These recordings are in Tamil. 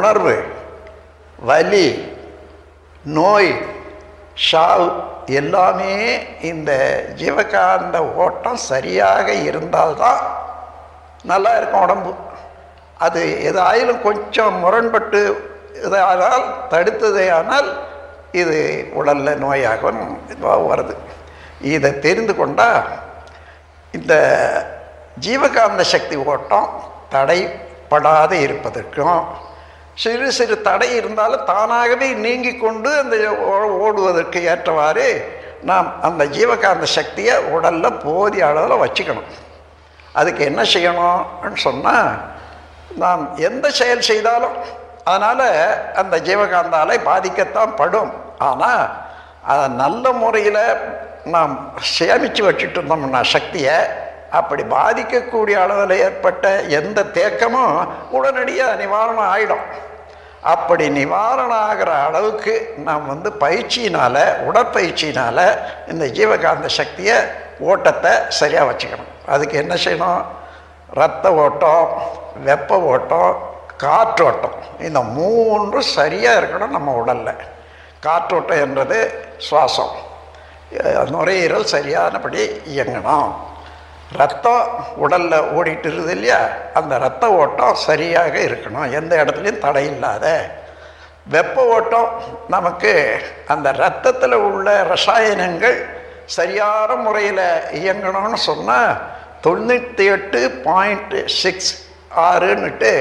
உணர்வு வலி நோய் ஷாவு எல்லாமே இந்த ஜீவகாந்த ஓட்டம் சரியாக இருந்தால்தான் நல்லா இருக்கும் உடம்பு. அது எதாயிலும் கொஞ்சம் முரண்பட்டு இதானால் தடுத்ததே ஆனால் இது உடலில் நோயாகவும் இதுவாக வருது. இதை தெரிந்து கொண்டால் இந்த ஜீவகாந்த சக்தி ஓட்டம் தடைப்படாது இருப்பதற்கும் சிறு சிறு தடை இருந்தாலும் தானாகவே நீங்கி கொண்டு அந்த ஓ- ஓடுவதற்கு ஏற்றவாறு நாம் அந்த ஜீவகாந்த சக்தியை உடலில் போதிய அளவில் வச்சுக்கணும். அதுக்கு என்ன செய்யணும்னு சொன்னால் நாம் எந்த செயல் செய்தாலும் அதனால் அந்த ஜீவகாந்த அலை பாதிக்கத்தான் படும். ஆனால் அதை நல்ல முறையில் நாம் சேமித்து வச்சுட்டு இருந்தோம்னா சக்தியை அப்படி பாதிக்கக்கூடிய அளவில் ஏற்பட்ட எந்த தேக்கமும் உடனடியாக நிவாரணம் ஆகிடும் அப்படி நிவாரணம் ஆகிற அளவுக்கு நாம் வந்து பயிற்சியினால் உடற்பயிற்சியினால் இந்த ஜீவகாந்த சக்தியை ஓட்டத்தை சரியாக வச்சுக்கணும். அதுக்கு என்ன செய்யணும்? ரத்த ஓட்டம் வெப்ப ஓட்டம் காற்றோட்டம் இந்த மூன்றும் சரியாக இருக்கணும் நம்ம உடலில். காற்றோட்டம் என்றது சுவாசம். நுரையீரல் சரியானபடி இயங்கணும். ரத்தம் உடலில் ஓடிட்டு இருக்குது இல்லையா? அந்த ரத்த ஓட்டம் சரியாக இருக்கணும். எந்த இடத்துலையும் தடை இல்லாத. வெப்ப ஓட்டம் நமக்கு அந்த ரத்தத்தில் உள்ள ரசாயனங்கள் சரியான முறையில் இயங்கணும்னு சொன்னால் தொண்ணூற்றி எட்டு பாயிண்ட்டு சிக்ஸ் ஆறுன்னுட்டு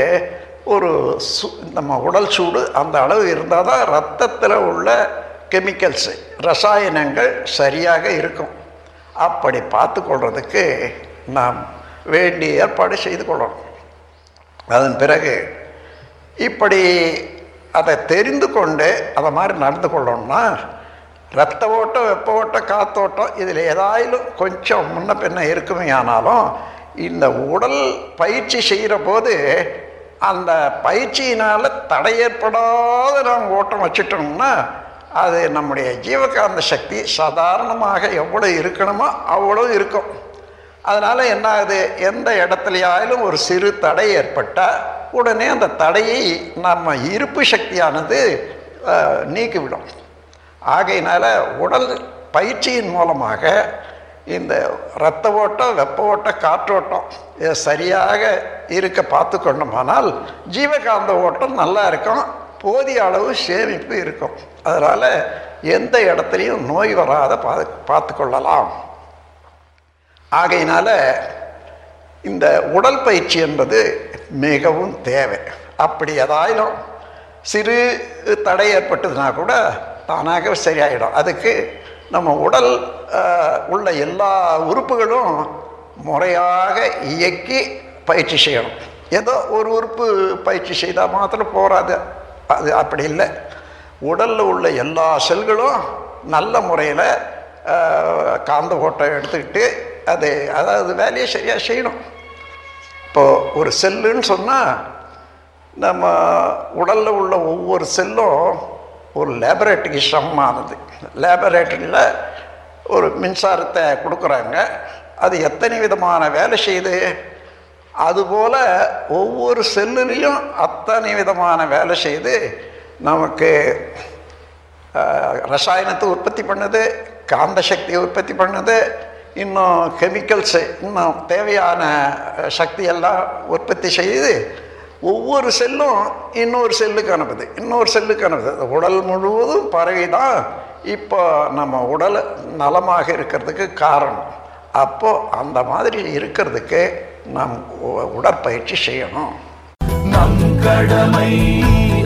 ஒரு சு நம்ம உடல் சூடு அந்த அளவு இருந்தால் தான் ரத்தத்தில் உள்ள கெமிக்கல்ஸு ரசாயனங்கள் சரியாக இருக்கும். அப்படி பார்த்து கொள்றதுக்கு நாம் வேண்டிய ஏற்பாடு செய்து கொள்ளணும். அதன் பிறகு இப்படி அதை தெரிந்து கொண்டு அதை மாதிரி நடந்து கொள்ளணும்னா ரத்த ஓட்டம் வெப்ப ஓட்டம் காத்தோட்டம் இதில் ஏதாயிலும் கொஞ்சம் முன்ன பின்ன இருக்குமே ஆனாலும் இந்த உடல் பயிற்சி செய்கிற போது அந்த பயிற்சியினால் தடை ஏற்படாத நாம் ஓட்டம் வச்சுட்டோம்னா அது நம்முடைய ஜீவகாந்த சக்தி சாதாரணமாக எவ்வளோ இருக்கணுமோ அவ்வளோ இருக்கும். அதனால் என்ன ஆகுது எந்த இடத்துலையாயிலும் ஒரு சிறு தடை ஏற்பட்டால் உடனே அந்த தடையை நம்ம இருப்பு சக்தியானது நீக்கிவிடும். ஆகையினால் உடல் பயிற்சியின் மூலமாக இந்த இரத்த ஓட்டம் வெப்ப ஓட்டம் காற்றோட்டம் இதை சரியாக இருக்க பார்த்து கொண்டோமானால் ஜீவகாந்த ஓட்டம் நல்லா இருக்கும். போதிய அளவு சேமிப்பு இருக்கும். அதனால் எந்த இடத்துலையும் நோய் வராத பா பார்த்து கொள்ளலாம் இந்த உடல் பயிற்சி என்பது மிகவும் தேவை. அப்படி ஏதாயிலும் சிறு தடை ஏற்பட்டதுன்னா கூட தானாக சரியாயிடும். அதுக்கு நம்ம உடல் உள்ள எல்லா உறுப்புகளும் முறையாக இயக்கி பயிற்சி செய்யணும். ஏதோ ஒரு உறுப்பு பயிற்சி செய்தால் மாத்திரம் போகாது அது அப்படி இல்லை. உடலில் உள்ள எல்லா செல்களும் நல்ல முறையில் காந்த ஓட்டம் எடுத்துக்கிட்டு அது அதாவது வேலையை சரியாக செய்யணும். இப்போது ஒரு செல்லுன்னு சொன்னால் நம்ம உடலில் உள்ள ஒவ்வொரு செல்லும் ஒரு லேபரேட்டரிக்கு சமமானது. லேபரேட்டரியில் ஒரு மின்சாரத்தை கொடுக்குறாங்க. அது எத்தனை விதமான வேலை செய்யுது? அதுபோல் ஒவ்வொரு செல்லுலேயும் அத்தனை விதமான வேலை செய்து நமக்கு ரசாயனத்தை உற்பத்தி பண்ணுது காந்த சக்தியை உற்பத்தி பண்ணுது இன்னும் கெமிக்கல்ஸு இன்னும் தேவையான சக்தியெல்லாம் உற்பத்தி செய்து ஒவ்வொரு செல்லும் இன்னொரு செல்லுக்கு அனுப்புது இன்னொரு செல்லுக்கு அனுப்புது. உடல் முழுவதும் பறவை தான் இப்போ நம்ம உடல் நலமாக இருக்கிறதுக்கு காரணம். அப்போது அந்த மாதிரி இருக்கிறதுக்கு நாம் உ- உடற்பயிற்சி செய்யணும். நம் கடமை.